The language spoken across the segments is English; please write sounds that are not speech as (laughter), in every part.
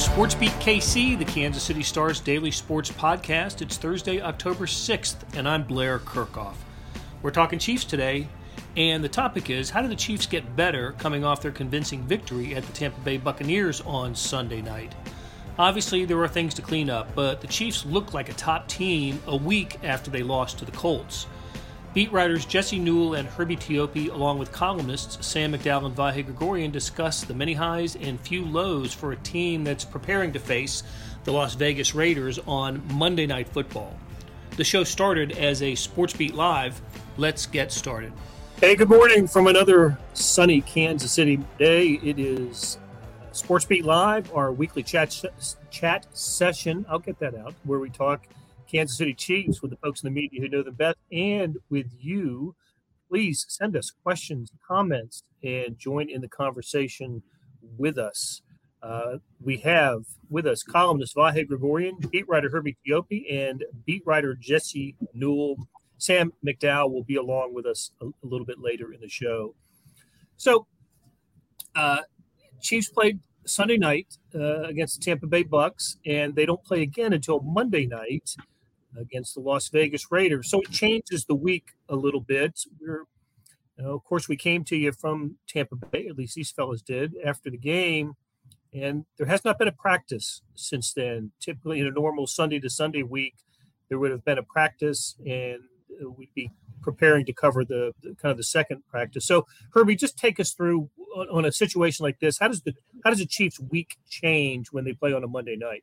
Sports Beat KC, the Kansas City Stars daily sports podcast. It's Thursday, October 6th, and I'm Blair Kerkhoff. We're talking Chiefs today, and the topic is how do the Chiefs get better coming off their convincing victory at the Tampa Bay Buccaneers on Sunday night? Obviously, there are things to clean up, but the Chiefs look like a top team a week after they lost to the Colts. Beat writers Jesse Newell and Herbie Teope, along with columnists Sam McDowell and Vahe Gregorian, discuss the many highs and few lows for a team that's preparing to face the Las Vegas Raiders on Monday Night Football. The show started as a Sports Beat Live. Let's get started. Hey, good morning from another sunny Kansas City day. It is Sports Beat Live, our weekly chat chat session. I'll get that out where we talk Kansas City Chiefs with the folks in the media who know them best and with you. Please send us questions, comments, and join in the conversation with us. Uh, we have with us columnist Vahe Gregorian, beat writer Herbie Teope, and beat writer Jesse Newell. Sam McDowell will be along with us a, a little bit later in the show. So, uh, Chiefs played Sunday night uh, against the Tampa Bay Bucs, and they don't play again until Monday night against the Las Vegas Raiders. So it changes the week a little bit. We're, you know, of course, we came to you from Tampa Bay, at least these fellas did, after the game. And there has not been a practice since then. Typically, in a normal Sunday to Sunday week, there would have been a practice, and we'd be preparing to cover the, the kind of the second practice. So, Herbie, just take us through on, on a situation like this. How does the how does the Chiefs' week change when they play on a Monday night?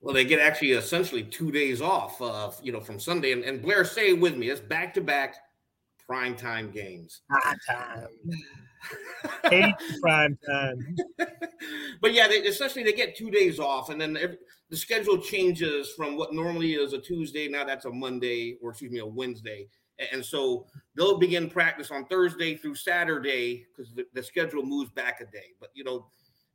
Well, they get actually essentially two days off, uh, you know, from Sunday. And, and Blair, say with me, it's back to back prime time games. (laughs) Prime time. Hate prime time. but yeah, they, essentially they get two days off, and then every, the schedule changes from what normally is a Tuesday. Now that's a Monday, or excuse me, a Wednesday. And so they'll begin practice on Thursday through Saturday because the, the schedule moves back a day. But you know,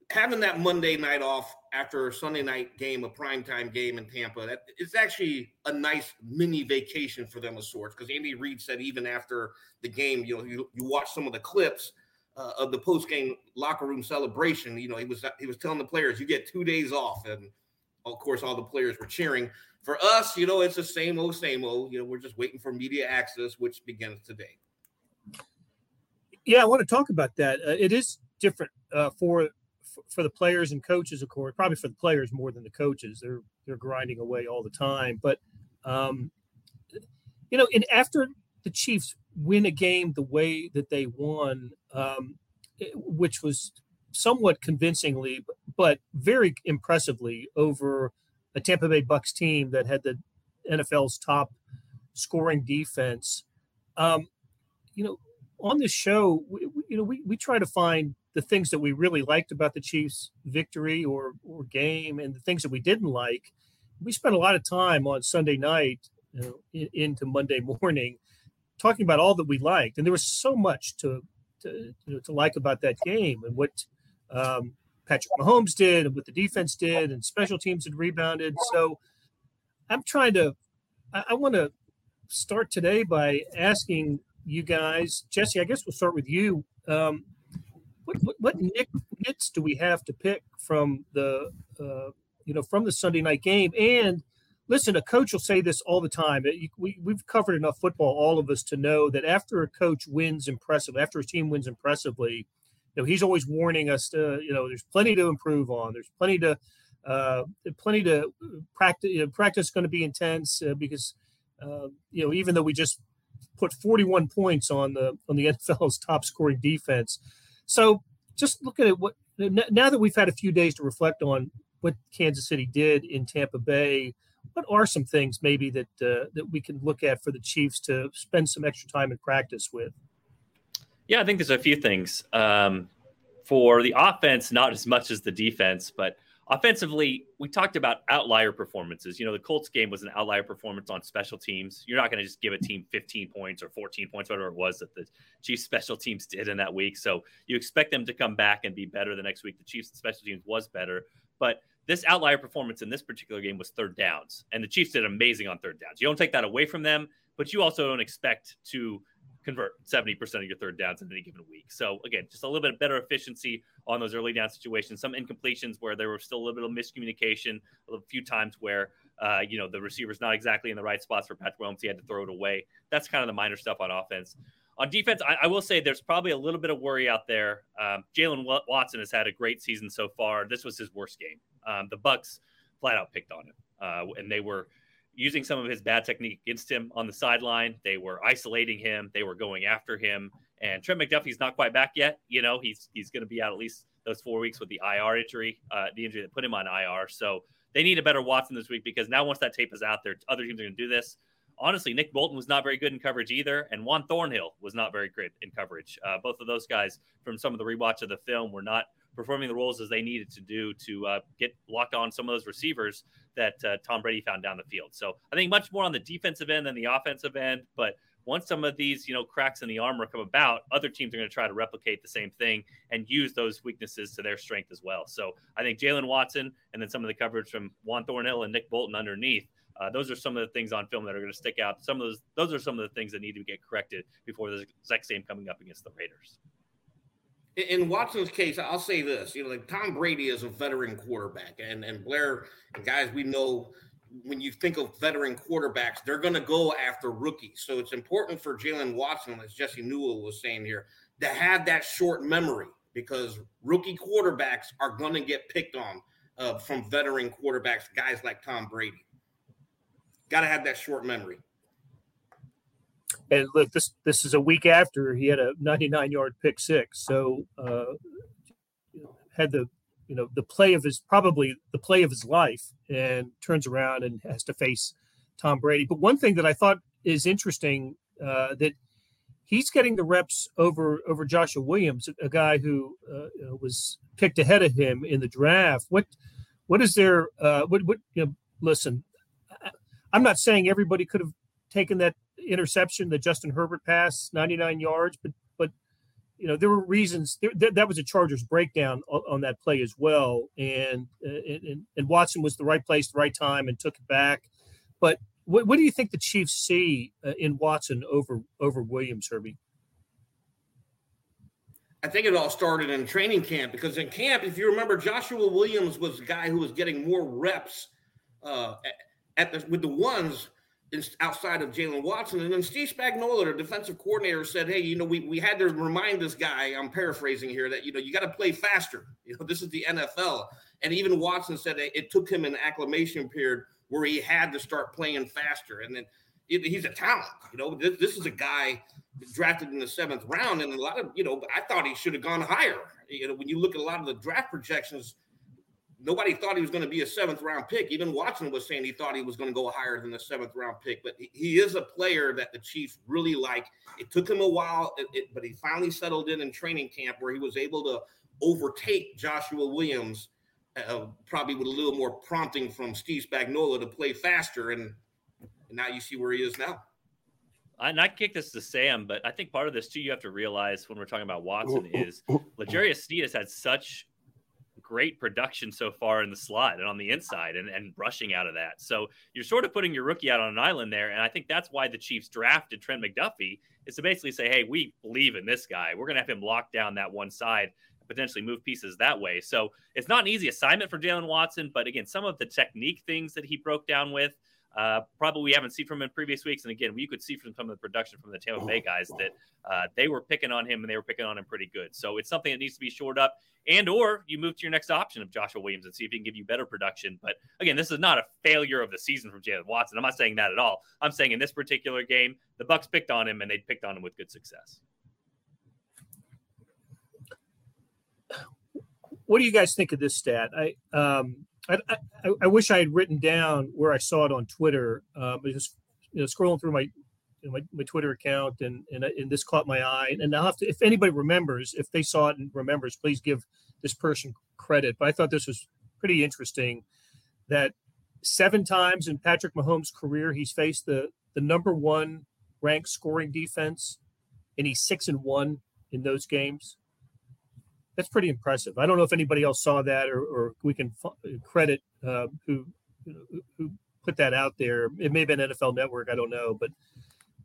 having that Monday night off after a Sunday night game, a primetime game in Tampa, that it's actually a nice mini vacation for them of sorts. Because Andy Reid said even after the game, you know, you, you watch some of the clips uh, of the post game locker room celebration. You know, he was he was telling the players, "You get two days off," and of course, all the players were cheering. For us, you know, it's the same old, same old. You know, we're just waiting for media access, which begins today. Yeah, I want to talk about that. Uh, it is different uh, for for the players and coaches, of course, probably for the players more than the coaches. They're they're grinding away all the time. But um, you know, and after the Chiefs win a game the way that they won, um, which was somewhat convincingly, but very impressively over a Tampa Bay Bucs team that had the NFL's top scoring defense. Um, you know, on this show, we, you know, we, we try to find the things that we really liked about the Chiefs' victory or or game, and the things that we didn't like. We spent a lot of time on Sunday night you know, in, into Monday morning talking about all that we liked, and there was so much to to, you know, to like about that game and what um, Patrick Mahomes did and what the defense did, and special teams had rebounded. So I'm trying to. I, I want to start today by asking you guys, Jesse. I guess we'll start with you. Um, what what, what nits do we have to pick from the uh, you know from the Sunday night game? And listen, a coach will say this all the time. We we've covered enough football, all of us, to know that after a coach wins impressively, after his team wins impressively, you know he's always warning us to you know there's plenty to improve on. There's plenty to uh, plenty to practice. You know, practice going to be intense uh, because uh, you know even though we just put 41 points on the on the NFL's top scoring defense. So just looking at what now that we've had a few days to reflect on what Kansas City did in Tampa Bay, what are some things maybe that uh, that we can look at for the Chiefs to spend some extra time in practice with? Yeah, I think there's a few things um, for the offense, not as much as the defense, but Offensively, we talked about outlier performances. You know, the Colts game was an outlier performance on special teams. You're not going to just give a team 15 points or 14 points, whatever it was that the Chiefs special teams did in that week. So you expect them to come back and be better the next week. The Chiefs special teams was better, but this outlier performance in this particular game was third downs, and the Chiefs did amazing on third downs. You don't take that away from them, but you also don't expect to convert 70% of your third downs in any given week. So again, just a little bit better efficiency on those early down situations. Some incompletions where there was still a little bit of miscommunication, a few times where uh, you know the receiver's not exactly in the right spots for Patrick Mahomes. He had to throw it away. That's kind of the minor stuff on offense. On defense, I, I will say there's probably a little bit of worry out there. Um, Jaylen Watson has had a great season so far. This was his worst game. Um, the Bucs flat out picked on him, uh, and they were using some of his bad technique against him on the sideline. They were isolating him. They were going after him. And Trent McDuffie's not quite back yet. You know, he's he's going to be out at least those four weeks with the IR injury, uh, the injury that put him on IR. So they need a better Watson this week because now once that tape is out there, other teams are going to do this. Honestly, Nick Bolton was not very good in coverage either, and Juan Thornhill was not very good in coverage. Uh, both of those guys, from some of the rewatch of the film, were not performing the roles as they needed to do to uh, get locked on some of those receivers that uh, Tom Brady found down the field. So I think much more on the defensive end than the offensive end. But once some of these, you know, cracks in the armor come about, other teams are going to try to replicate the same thing and use those weaknesses to their strength as well. So I think Jaylen Watson and then some of the coverage from Juan Thornhill and Nick Bolton underneath. Uh, those are some of the things on film that are going to stick out. Some of those, those are some of the things that need to get corrected before the exact same coming up against the Raiders in Watson's case, I'll say this: you know, like Tom Brady is a veteran quarterback, and and Blair and guys, we know when you think of veteran quarterbacks, they're going to go after rookies. So it's important for Jaylen Watson, as Jesse Newell was saying here, to have that short memory because rookie quarterbacks are going to get picked on uh, from veteran quarterbacks, guys like Tom Brady. Got to have that short memory. And look, this this is a week after he had a 99 yard pick six, so uh, had the you know the play of his probably the play of his life, and turns around and has to face Tom Brady. But one thing that I thought is interesting uh, that he's getting the reps over over Joshua Williams, a guy who uh, was picked ahead of him in the draft. What what is there? Uh, what what you know? Listen, I'm not saying everybody could have taken that interception that Justin Herbert passed, 99 yards, but but you know there were reasons there, that was a Chargers breakdown on, on that play as well, and, and and Watson was the right place, the right time, and took it back. But what, what do you think the Chiefs see uh, in Watson over over Williams, Herbie? I think it all started in training camp because in camp, if you remember, Joshua Williams was the guy who was getting more reps uh, at the with the ones outside of Jaylen Watson. And then Steve Spagnuolo, the defensive coordinator, said, "Hey, you know, we, we had to remind this guy. I'm paraphrasing here that you know you got to play faster. (laughs) You know, this is the NFL." And even Watson said it, it took him an acclimation period where he had to start playing faster. And then it, he's a talent. You know, this, this is a guy drafted in the seventh round, and a lot of you know, I thought he should have gone higher. You know, when you look at a lot of the draft projections nobody thought he was going to be a seventh round pick. Even Watson was saying he thought he was going to go higher than the seventh round pick. But he, he is a player that the Chiefs really like. It took him a while, it, it, but he finally settled in in training camp where he was able to overtake Joshua Williams, uh, probably with a little more prompting from Steve Spagnuolo to play faster. And, and now you see where he is now. And I not kick this to Sam, but I think part of this too, you have to realize when we're talking about Watson is L'Jarius Sneed has had such great production so far in the slot and on the inside and, and rushing out of that. So you're sort of putting your rookie out on an island there. And I think that's why the Chiefs drafted Trent McDuffie is to basically say, hey, we believe in this guy. We're going to have him lock down that one side potentially move pieces that way. So it's not an easy assignment for Jaylen Watson, but again, some of the technique things that he broke down with, uh, probably we haven't seen from him in previous weeks. And again, we could see from some of the production from the Tampa Bay guys that uh, they were picking on him and they were picking on him pretty good. So it's something that needs to be shored up. And or you move to your next option of Joshua Williams and see if he can give you better production. But again, this is not a failure of the season from Jaylen Watson. I'm not saying that at all. I'm saying in this particular game, the Bucs picked on him and they picked on him with good success. What do you guys think of this stat? I um, I, I, I, wish I had written down where I saw it on Twitter. Um, I just you know scrolling through my you know, my, my Twitter account and, and and this caught my eye. And I'll have to if anybody remembers, if they saw it and remembers, please give this person credit. But I thought this was pretty interesting that seven times in Patrick Mahomes' career he's faced the the number one ranked scoring defense, and he's six and one in those games that's pretty impressive. I don't know if anybody else saw that or, or we can f- credit uh, who who put that out there. It may have been NFL Network. I don't know, but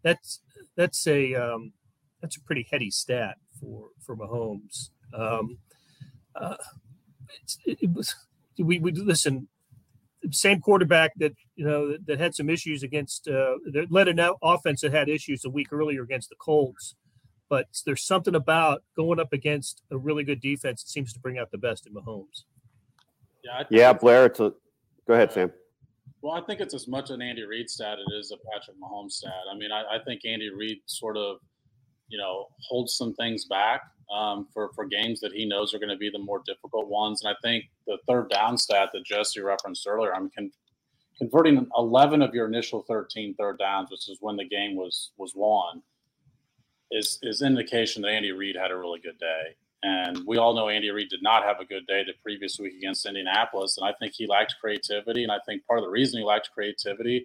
that's that's a um, that's a pretty heady stat for for Mahomes. Um, uh, it, was we we listen. Same quarterback that you know that, that had some issues against uh, that led an offense that had issues a week earlier against the Colts, but there's something about going up against a really good defense that seems to bring out the best in Mahomes. Yeah, yeah, Blair. It's a, go ahead, Sam. Well, I think it's as much an Andy Reid stat it is a Patrick Mahomes stat. I mean, I, I think Andy Reid sort of, you know, holds some things back um, for for games that he knows are going to be the more difficult ones. And I think the third down stat that Jesse referenced earlier, I'm con- converting 11 of your initial 13 third downs, which is when the game was was won, is is indication that Andy Reid had a really good day. And we all know Andy Reid did not have a good day the previous week against Indianapolis. And I think he lacked creativity. And I think part of the reason he lacked creativity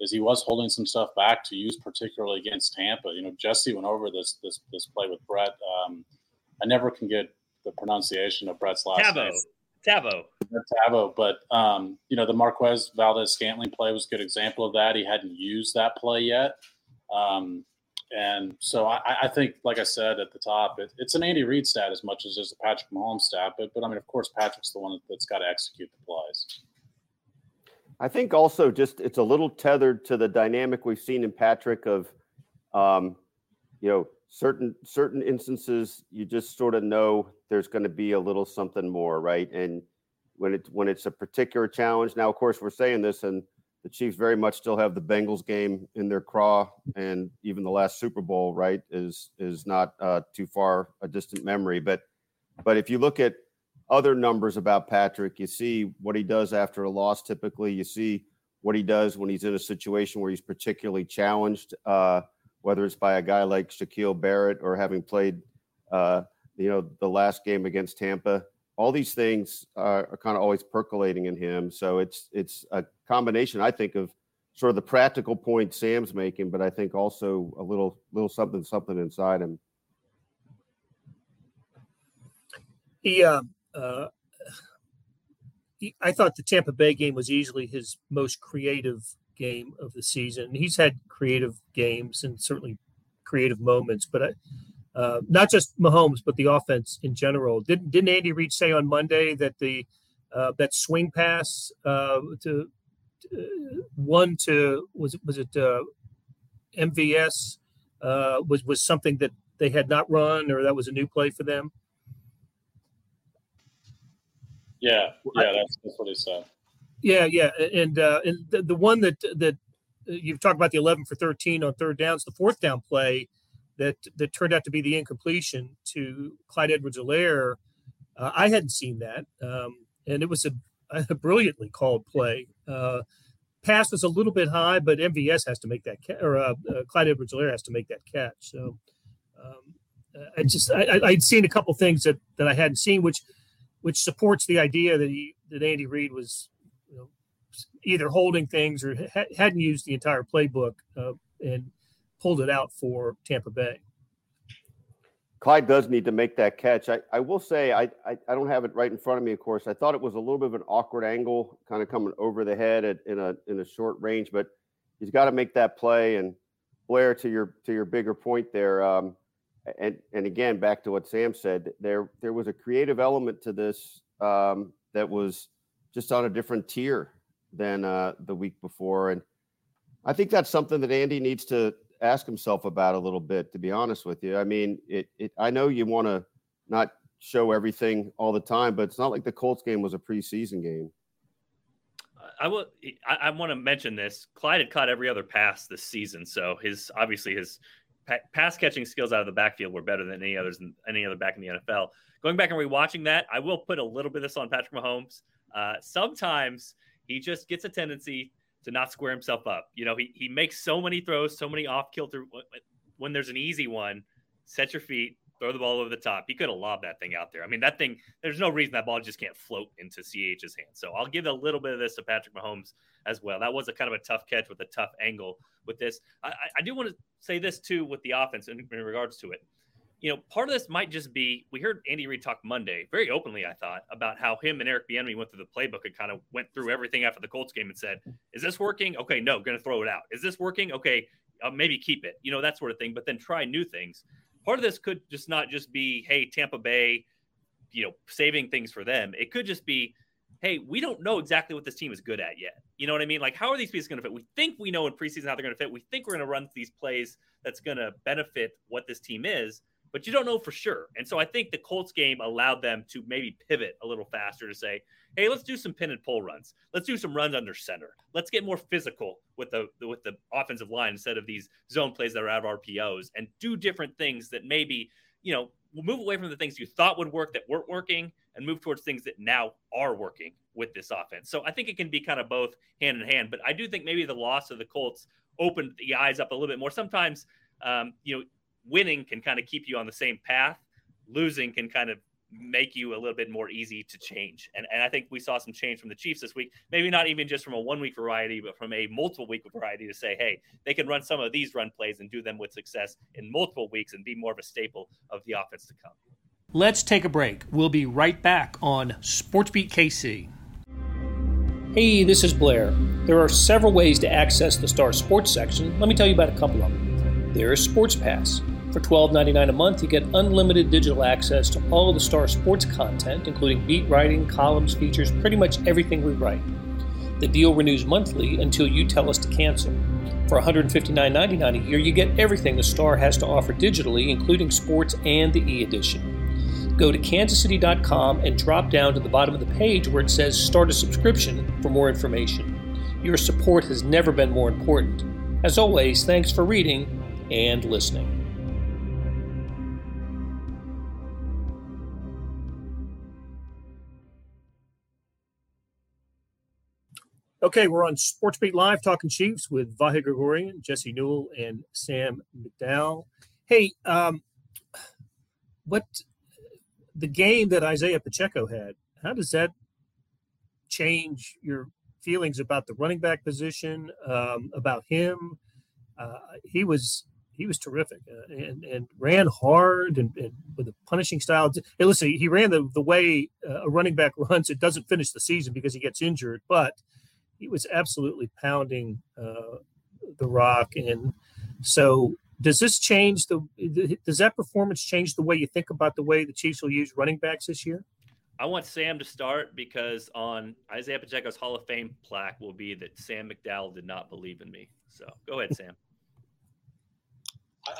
is he was holding some stuff back to use, particularly against Tampa. You know, Jesse went over this this this play with Brett. Um, I never can get the pronunciation of Brett's last Tavo. name. Tavo. Tavo. But um, you know, the Marquez Valdes-Scantling play was a good example of that. He hadn't used that play yet. Um, and so I, I, think, like I said at the top, it, it's an Andy Reid stat as much as it's a Patrick Mahomes stat. But, but I mean, of course, Patrick's the one that's got to execute the plays. I think also just it's a little tethered to the dynamic we've seen in Patrick of, um, you know, certain certain instances you just sort of know there's going to be a little something more, right? And when it's when it's a particular challenge. Now, of course, we're saying this and the Chiefs very much still have the Bengals game in their craw, and even the last Super Bowl, right, is is not uh, too far a distant memory. But but if you look at other numbers about Patrick, you see what he does after a loss. Typically, you see what he does when he's in a situation where he's particularly challenged, uh, whether it's by a guy like Shaquil Barrett or having played, uh, you know, the last game against Tampa all these things are, are kind of always percolating in him. So it's it's a combination, I think, of sort of the practical point Sam's making, but I think also a little little something something inside him. He, uh, uh, he, I thought the Tampa Bay game was easily his most creative game of the season. He's had creative games and certainly creative moments, but I, uh, not just Mahomes, but the offense in general. Didn't didn't Andy Reid say on Monday that the uh, that swing pass uh, to uh, one to was it was it uh, MVS was was something that they had not run or that was a new play for them? Yeah, yeah, that's, that's what he said. Yeah, yeah, and and the, the one that that you've talked about the 11 for 13 on third downs, the fourth down play that that turned out to be the incompletion to Clyde Edwards-Helaire. Uh, I hadn't seen that, um, and it was a, a brilliantly called play. Uh, pass was a little bit high, but MVS has to make that catch, or uh, uh, Clyde Edwards-Helaire has to make that catch. So um, I just I, would seen a couple things that that I hadn't seen, which which supports the idea that he that Andy Reid was you know, either holding things or ha- hadn't used the entire playbook uh, and pulled it out for Tampa Bay. Clyde does need to make that catch. I, I will say I, I, I don't have it right in front of me. Of course, I thought it was a little bit of an awkward angle, kind of coming over the head at, in a in a short range, but he's got to make that play. And Blair, to your to your bigger point there, um, and and again back to what Sam said, there there was a creative element to this um, that was just on a different tier than uh, the week before, and I think that's something that Andy needs to ask himself about a little bit, to be honest with you. I mean, it, it I know you want to not show everything all the time, but it's not like the Colts game was a preseason game. I will. I, I want to mention this. Clyde had caught every other pass this season, so his obviously his pa- pass catching skills out of the backfield were better than any others, any other back in the NFL. Going back and rewatching that, I will put a little bit of this on Patrick Mahomes. Uh, sometimes he just gets a tendency to not square himself up. You know, he, he makes so many throws, so many off kilter. When there's an easy one, set your feet, throw the ball over the top. He could have lobbed that thing out there. I mean, that thing, there's no reason that ball just can't float into CH's hand. So I'll give a little bit of this to Patrick Mahomes as well. That was a kind of a tough catch with a tough angle with this. I, I do want to say this too with the offense in, in regards to it you know, part of this might just be we heard Andy Reid talk Monday very openly, I thought, about how him and Eric Bieniemy went through the playbook and kind of went through everything after the Colts game and said, "Is this working? Okay, no, going to throw it out. Is this working? Okay, uh, maybe keep it. You know, that sort of thing. But then try new things. part of this could just not just be, hey, Tampa Bay, you know, saving things for them. It could just be, hey, we don't know exactly what this team is good at yet. You know what I mean? Like, how are these pieces going to fit? We think we know in preseason how they're going to fit. We think we're going to run these plays that's going to benefit what this team is, but you don't know for sure. And so I think the Colts game allowed them to maybe pivot a little faster to say, hey, let's do some pin and pull runs. Let's do some runs under center. Let's get more physical with the with the offensive line instead of these zone plays that are out of RPOs and do different things that maybe, you know, move away from the things you thought would work that weren't working and move towards things that now are working with this offense. So I think it can be kind of both hand in hand. But I do think maybe the loss of the Colts opened the eyes up a little bit more. Sometimes, um, you know, winning can kind of keep you on the same path. Losing can kind of make you a little bit more easy to change. And, and I think we saw some change from the Chiefs this week, maybe not even just from a one week variety, but from a multiple week variety to say, hey, they can run some of these run plays and do them with success in multiple weeks and be more of a staple of the offense to come. Let's take a break. We'll be right back on SportsBeat KC. Hey, this is Blair. There are several ways to access the Star Sports section. Let me tell you about a couple of them. There is Sports Pass. For $12.99 a month, you get unlimited digital access to all of the Star Sports content, including beat writing, columns, features, pretty much everything we write. The deal renews monthly until you tell us to cancel. For $159.99 a year, you get everything the Star has to offer digitally, including sports and the e edition. Go to kansascity.com and drop down to the bottom of the page where it says Start a subscription for more information. Your support has never been more important. As always, thanks for reading and listening. Okay, we're on Sports Beat Live talking Chiefs with Vahe Gregorian, Jesse Newell, and Sam McDowell. Hey, um, what the game that Isaiah Pacheco had, how does that change your feelings about the running back position, um, about him? Uh, he was he was terrific uh, and, and ran hard and, and, with a punishing style. Hey, listen, he ran the, the way uh, a running back (laughs) runs. It doesn't finish the season because he gets injured, but – he was absolutely pounding uh, the rock. And so, does this change the? Does that performance change the way you think about the way the Chiefs will use running backs this year? I want Sam to start because on Isaiah Pacheco's Hall of Fame plaque will be that Sam McDowell did not believe in me. So go ahead, Sam.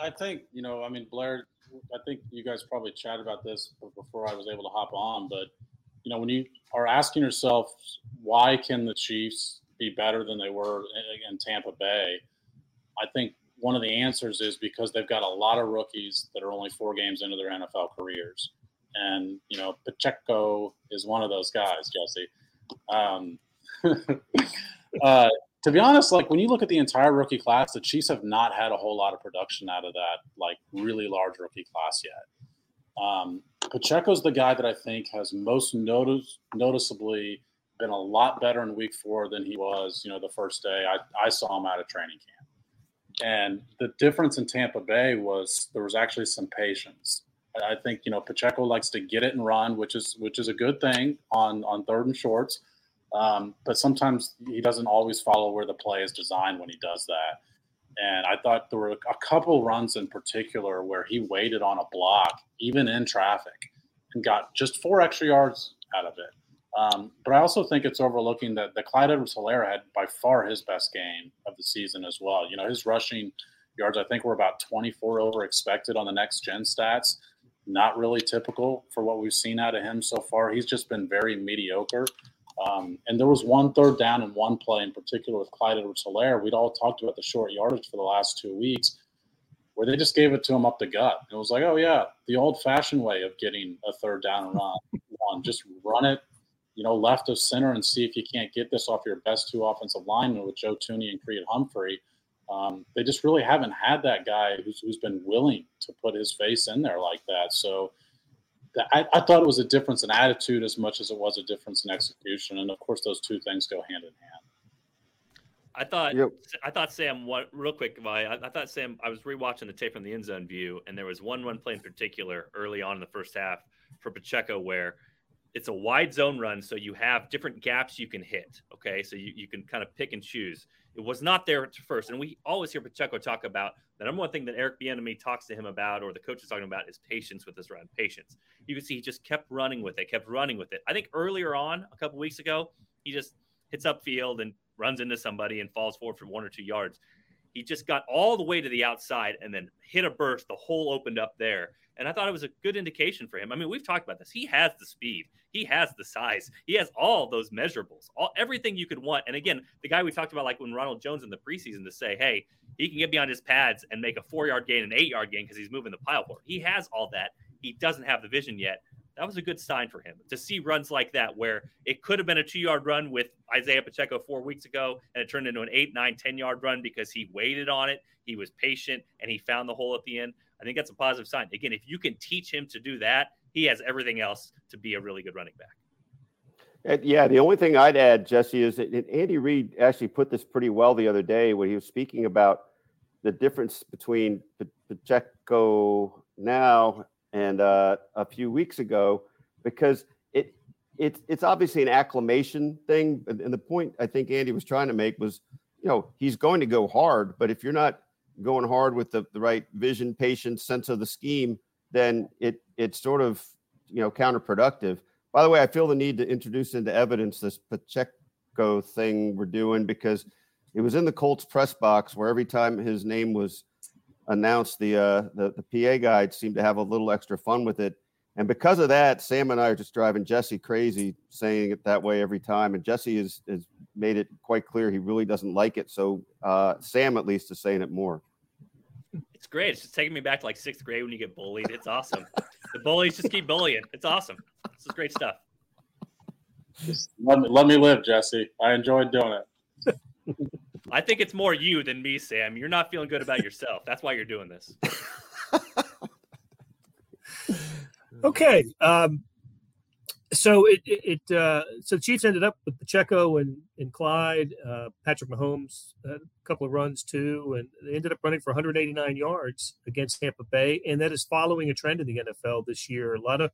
I think you know. I mean, Blair. I think you guys probably chatted about this before I was able to hop on, but you know, when you are asking yourself, why can the Chiefs be better than they were in Tampa Bay? I think one of the answers is because they've got a lot of rookies that are only four games into their NFL careers. And, you know, Pacheco is one of those guys, Jesse. Um, (laughs) uh, to be honest, like when you look at the entire rookie class, the Chiefs have not had a whole lot of production out of that, like really large rookie class yet. Um, Pacheco's the guy that I think has most notice, noticeably been a lot better in week four than he was, you know, the first day I, I saw him out of training camp. And the difference in Tampa Bay was there was actually some patience. I think, you know, Pacheco likes to get it and run, which is which is a good thing on on third and shorts. Um, but sometimes he doesn't always follow where the play is designed when he does that. And I thought there were a couple runs in particular where he waited on a block, even in traffic, and got just four extra yards out of it. Um, but I also think it's overlooking that the Clyde Edwards-Helaire had by far his best game of the season as well. You know, his rushing yards, I think, were about 24 over expected on the next gen stats. Not really typical for what we've seen out of him so far. He's just been very mediocre. Um, and there was one third down and one play in particular with Clyde Edwards-Helaire. We'd all talked about the short yardage for the last two weeks, where they just gave it to him up the gut. It was like, oh yeah, the old-fashioned way of getting a third down and run. (laughs) One, just run it, you know, left of center and see if you can't get this off your best two offensive linemen with Joe Thuney and Creed Humphrey. Um, they just really haven't had that guy who's, who's been willing to put his face in there like that. So I, I, thought it was a difference in attitude as much as it was a difference in execution, and of course, those two things go hand in hand. I thought yep. I thought Sam what real quick I, I thought Sam I was rewatching the tape from the end zone view and there was one run play in particular early on in the first half for Pacheco where it's a wide zone run, so you have different gaps you can hit. Okay, so you, you can kind of pick and choose. It was not there at first, and we always hear Pacheco talk about the number one thing that Eric Bieniemy talks to him about, or the coach is talking about, is patience with this run. Patience. You can see he just kept running with it, kept running with it. I think earlier on, a couple weeks ago, he just hits upfield and runs into somebody and falls forward for one or two yards. He just got all the way to the outside and then hit a burst. The hole opened up there. And I thought it was a good indication for him. I mean, we've talked about this. He has the speed, he has the size, he has all those measurables, all everything you could want. And again, the guy we talked about, like when Ronald Jones in the preseason, to say, hey, he can get beyond his pads and make a four yard gain, an eight yard gain because he's moving the pile forward. He has all that. He doesn't have the vision yet that was a good sign for him to see runs like that where it could have been a two yard run with Isaiah Pacheco four weeks ago and it turned into an eight, nine, 10 yard run because he waited on it. He was patient and he found the hole at the end. I think that's a positive sign. Again, if you can teach him to do that, he has everything else to be a really good running back. Yeah, the only thing I'd add, Jesse, is that Andy Reid actually put this pretty well the other day when he was speaking about the difference between Pacheco now and uh, a few weeks ago because it it's it's obviously an acclimation thing. And the point I think Andy was trying to make was, you know, he's going to go hard, but if you're not going hard with the, the right vision, patience, sense of the scheme, then it it's sort of you know counterproductive. By the way, I feel the need to introduce into evidence this Pacheco thing we're doing because it was in the Colts press box where every time his name was announced, the uh, the, the PA guide seemed to have a little extra fun with it. And because of that, Sam and I are just driving Jesse crazy saying it that way every time. And Jesse has, has made it quite clear he really doesn't like it. So uh, Sam, at least, is saying it more. It's great. It's just taking me back to like sixth grade when you get bullied. It's awesome. the bullies just keep bullying. It's awesome. This is great stuff. Just let me, let me live, Jesse. I enjoyed doing it. (laughs) I think it's more you than me, Sam. You're not feeling good about yourself. That's why you're doing this. (laughs) okay. Um, so it it, uh, so the Chiefs ended up with Pacheco and and Clyde, uh, Patrick Mahomes a couple of runs too, and they ended up running for 189 yards against Tampa Bay, and that is following a trend in the NFL this year. A lot of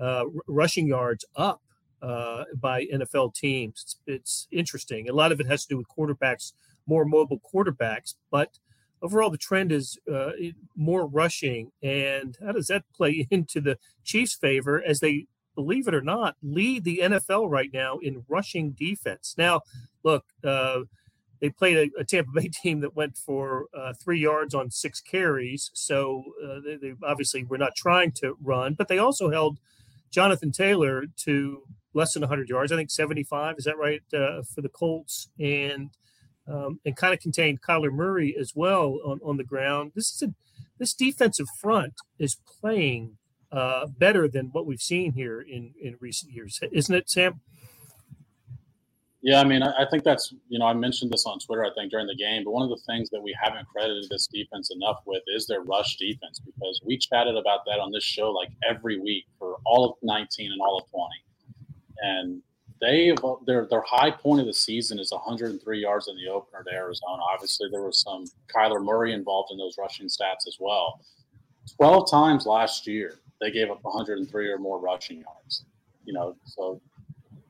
uh, rushing yards up uh, by NFL teams. It's, it's, interesting. A lot of it has to do with quarterbacks, more mobile quarterbacks, but overall the trend is uh, more rushing. And how does that play (laughs) into the Chiefs' favor as they, believe it or not, lead the NFL right now in rushing defense? Now, look, uh, they played a, a, Tampa Bay (laughs) team that went for uh, three yards on six carries. So uh, they, they, obviously were not trying to run, but they also held Jonathan Taylor to less than 100 yards. I think 75. Is that right uh, for the Colts? And um, and kind of contained Kyler Murray as well on, on the ground. This is a this defensive front is playing uh, better than what we've seen here in in recent years, isn't it, Sam? Yeah, I mean, I, think that's you know I mentioned this on Twitter I think during the game, but one of the things that we haven't credited this defense enough with is their rush defense because we chatted about that on this show like every week for all of 19 and all of 20 and they their their high point of the season is 103 yards in the opener to Arizona. Obviously, there was some Kyler Murray involved in those rushing stats as well. 12 times last year they gave up 103 or more rushing yards. You know, so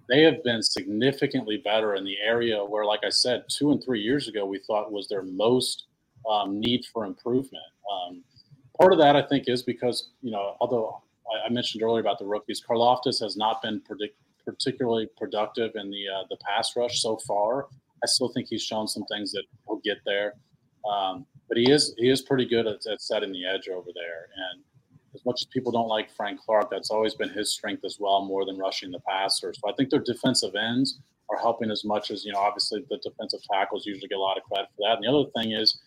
they have been significantly better in the area where, like I said, two and three years ago we thought was their most um, need for improvement. Um, part of that, I think, is because you know, although I, mentioned earlier about the rookies, Karlaftis has not been predict- particularly productive in the uh, the pass rush so far. I still think he's shown some things that he'll get there, um, but he is he is pretty good at, at setting the edge over there. And as much as people don't like Frank Clark, that's always been his strength as well, more than rushing the passer. So I think their defensive ends are helping as much as you know. Obviously, the defensive tackles usually get a lot of credit for that. And the other thing is.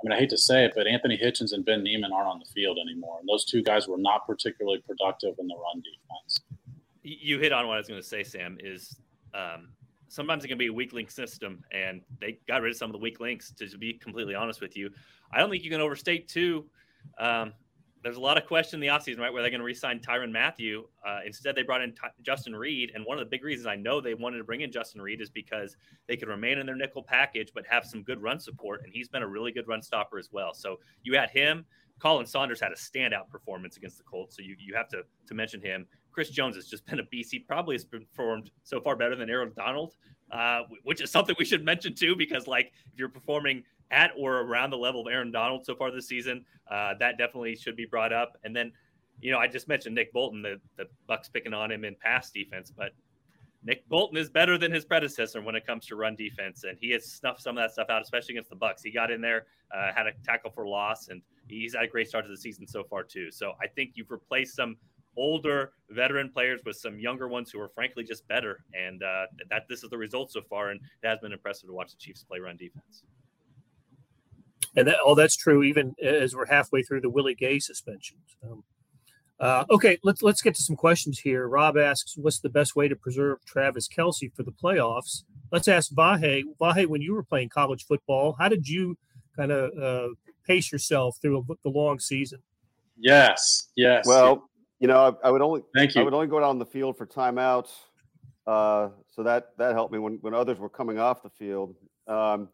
I mean, I hate to say it, but Anthony Hitchens and Ben Niemann aren't on the field anymore. And those two guys were not particularly productive in the run defense you hit on what I was going to say, Sam. Is um, sometimes it can be a weak link system, and they got rid of some of the weak links. To be completely honest with you, I don't think you can overstate too. Um, there's a lot of question in the offseason, right? Where they're going to re-sign Tyrann Mathieu. Uh, instead, they brought in Ty- Justin Reid, and one of the big reasons I know they wanted to bring in Justin Reid is because they could remain in their nickel package, but have some good run support, and he's been a really good run stopper as well. So you add him Colin Saunders had a standout performance against the Colts, so you, you have to to mention him. Chris Jones has just been a beast. He probably has performed so far better than Aaron Donald, uh, which is (laughs) something we should mention too, because like if you're performing at or around the level of Aaron Donald so far this season, uh, that definitely should be brought up. And then, you know, I just mentioned Nick Bolton, the the Bucs picking on him in pass defense, but Nick Bolton is better than his predecessor when it comes to run defense, and he has snuffed some of that stuff out, especially against the Bucs. He got in there, uh, had a tackle for loss, and he's had a great start to the season so far too. So I think you've replaced some older veteran players with some younger ones who are frankly just better, and uh, that this is the result so far, and it has been impressive to watch the Chiefs play run defense. And that, all that's true even as we're halfway through the Willie Gay suspension. Um, uh, okay, let's let's get to some questions here. Rob asks, "What's the best way to preserve Travis Kelce for the playoffs?" Let's ask Vahe. Vahe, when you were playing college football, how did you kind of uh, pace yourself through a, the long season? Yes, yes. Well, you know, I, I, would only thank you. I would only go down the field for timeouts, uh, so that that helped me when when others were coming off the field. Um,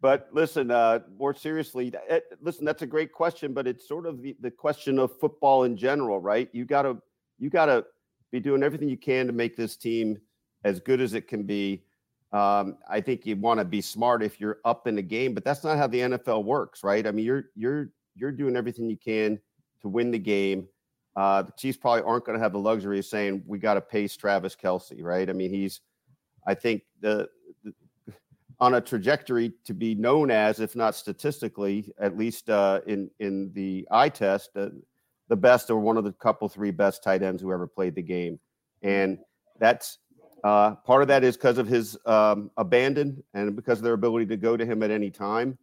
but listen, uh, more seriously, it, eh, listen, that's a great question, but it's sort of the, the question of football in general, right? You gotta you gotta be doing everything you can to make this team as good as it can be. Um, I think you want to be smart if you're up in the game, but that's not how the NFL works, right? I mean, you're you're you're doing everything you can to win the game. Uh, the Chiefs probably aren't going to have the luxury of saying we got to pace Travis Kelce, right? I mean, he's I think the on a trajectory to be known as, if not statistically, at least uh, in in the eye test, uh, the best or one of the couple three best tight ends who ever played the game, and that's uh, part of that is because of his um, abandon and because of their ability to go to him at any time.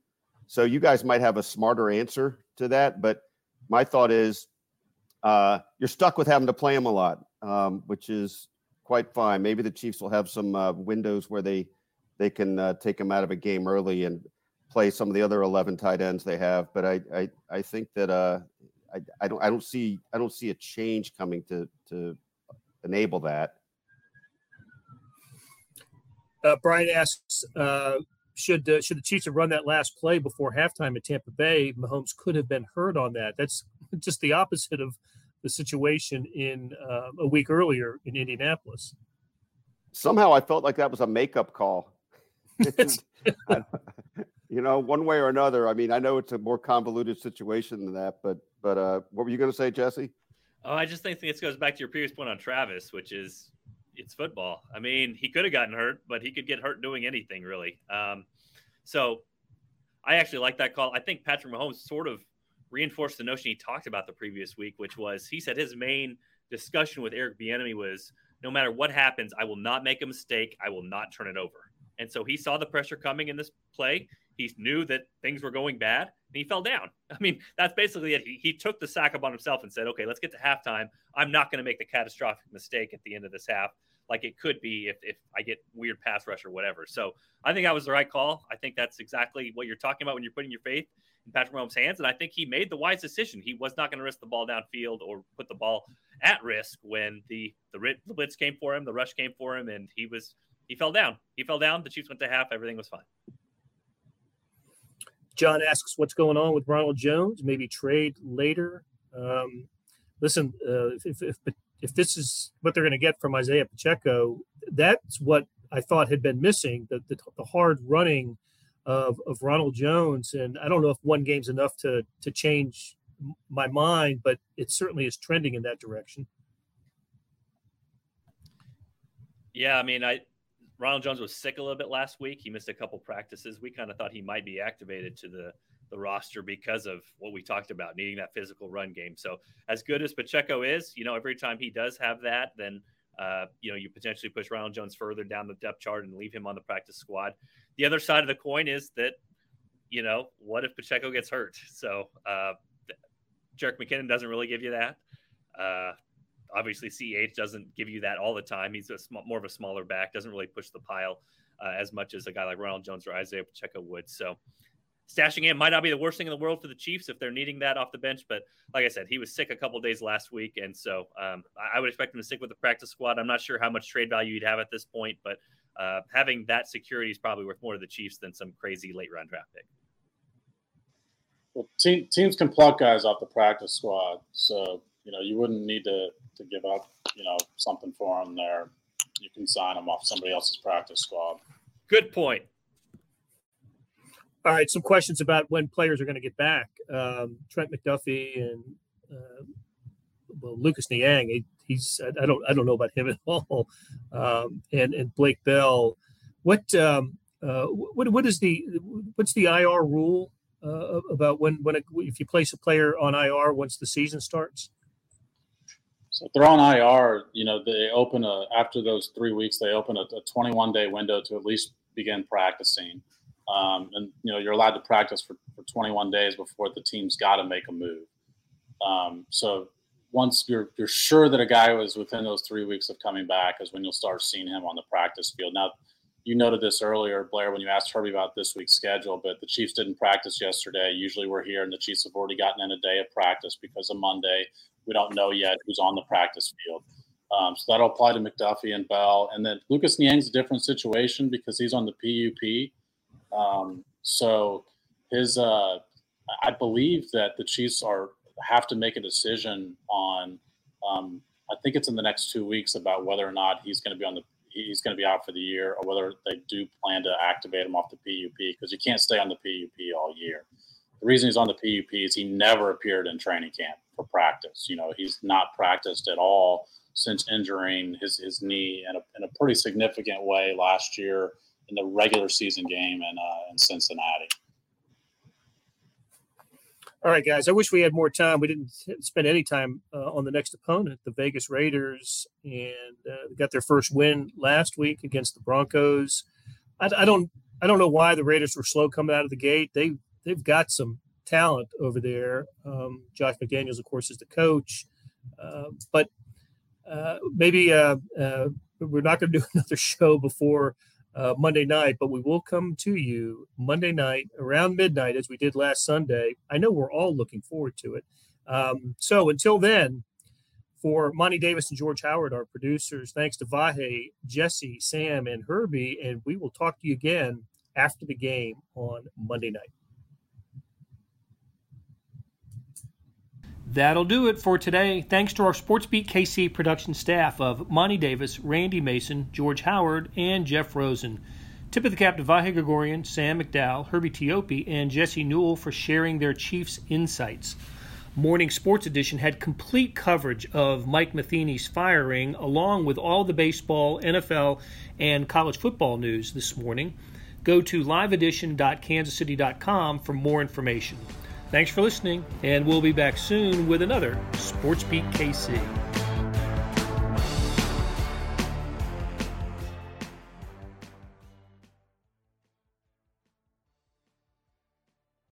So you guys might have a smarter answer to that, but my thought is uh, you're stuck with having to play him a lot, um, which is quite fine. Maybe the Chiefs will have some uh, windows where they they can uh, take him out of a game early and play some of the other 11 tight ends they have. But I, I, I think that uh, I, I don't, I don't see, I don't see a change coming to, to enable that. Uh, Brian asks, uh, should uh, should the Chiefs have run that last play before halftime at Tampa Bay? Mahomes could have been hurt on that. That's (laughs) just the opposite of the situation in uh, a week earlier in Indianapolis. Somehow, I felt like that was a makeup call. (laughs) you know, one way or another. I mean, I know it's a more convoluted situation than that, but but uh, what were you going to say, Jesse? Oh, I just think this goes back to your previous point on Travis, which is it's football. I mean, he could have gotten hurt, but he could get hurt doing anything really. Um, so I actually like that call. I think Patrick Mahomes sort of reinforced the notion he talked about the previous week, which was he said his main discussion with Eric Bieniemy was no matter what happens, I will not make a mistake. I will not turn it over. And so he saw the pressure coming in this play. He knew that things were going bad and he fell down. (laughs) I mean, that's basically it. He, he took the sack upon himself and said, okay, let's get to halftime. I'm not going to make the catastrophic mistake at the end of this half like it could be if, if I get weird pass rush or whatever. So I think that was the right call. I think that's exactly what you're talking about when you're putting your faith Patrick Mahomes' hands. And I think he made the wise decision. He was not going to risk the ball downfield or put the ball at risk when the, the, the blitz came for him, the rush came for him, and he was – he fell down. He fell down. The Chiefs went to half. Everything was fine. John asks, "What's going on with Ronald Jones? Maybe trade later." Um, listen, uh, if, if if this is what they're going to get from Isaiah Pacheco, that's what I thought had been missing the the, the hard running of, of Ronald Jones. And I don't know if one game's enough to to change my mind, but it certainly is trending in that direction. Yeah, I mean, I Ronald Jones was sick a little bit last week. He missed a couple practices. We kind of thought he might be activated to the the roster because of what we talked about, needing that physical run game. So as good as Pacheco is, you know, every time he does have that, then uh, you know, you potentially push Ronald Jones further down the depth chart and leave him on the practice squad. The other side of the coin is that, you know, what if Pacheco gets hurt? So uh, Jerick McKinnon doesn't really give you that. Uh, obviously CH doesn't give you that all the time. He's a sm- more of a smaller back, doesn't really push the pile uh, as much as a guy like Ronald Jones or Isaiah Pacheco would. So stashing him might not be the worst thing in the world for the Chiefs if they're needing that off the bench. But like I said, he was sick a couple days last week, and so um, I would expect him to stick with the practice squad. I'm not sure how much trade value he'd have at this point, but uh, having that security is probably worth more to the Chiefs than some crazy late round draft pick. Well, te- teams can pluck guys off the practice squad, so you know you wouldn't need to to give up you know something for them there. You can sign them off somebody else's practice squad. Good point. All right, some questions about when players are going to get back. Um, Trent McDuffie and uh, well, Lucas Niang. He, he's I don't I don't know about him (laughs) at all. Um, and and Blake Bell. What um, uh, what what is the what's the IR rule uh, about when when if you place a player on IR once the season starts? So if they're on IR, you know they open a after those three weeks they open a, a 21 day window to at least begin practicing. Um, and you know you're allowed to practice for, for 21 days before the team's got to make a move. Um, so once you're you're sure that a guy was within those three weeks of coming back is when you'll start seeing him on the practice field. Now, you noted this earlier, Blair, when you asked Herbie about this week's schedule, but the Chiefs didn't practice yesterday. Usually we're here and the Chiefs have already gotten in a day of practice because of Monday. We don't know yet who's on the practice field. Um, so that'll apply to McDuffie and Bell. And then Lucas Niang's a different situation because he's on the PUP. Um, so his, uh, I believe that the Chiefs are have to make a decision on. Um, I think it's in the next two weeks about whether or not he's going to be on the he's going to be out for the year, or whether they do plan to activate him off the PUP because you can't stay on the PUP all year. The reason he's on the PUP is he never appeared in training camp for practice. You know, he's not practiced at all since injuring his, his knee in a, in a pretty significant way last year in the regular season game in, uh, in Cincinnati. All right, guys. I wish we had more time. We didn't spend any time uh, on the next opponent, the Vegas Raiders, and uh, got their first win last week against the Broncos. I, I, don't, I don't know why the Raiders were slow coming out of the gate. They, they've got some talent over there. Um, Josh McDaniels, of course, is the coach, uh, but uh, maybe uh, uh, we're not going to do (laughs) another show before uh, Monday night, but we will come to you Monday night around midnight as we did last Sunday. I know we're all looking forward to it. Um, so until then, for Monty Davis and George Howard, our producers, thanks to Vahe, Jesse, Sam, and Herbie, and we will talk to you again after the game on Monday night. That'll do it for today. Thanks to our SportsBeat KC production staff of Monty Davis, Randy Mason, George Howard, and Jeff Rosen. Tip of the cap to Vahe Gregorian, Sam McDowell, Herbie Teope, and Jesse Newell for sharing their Chiefs insights. Morning Sports Edition had complete coverage of Mike Matheny's firing, along with all the baseball, NFL, and college football news this morning. Go to liveedition.kansascity.com for more information. Thanks for listening, and we'll be back soon with another Sports Beat KC.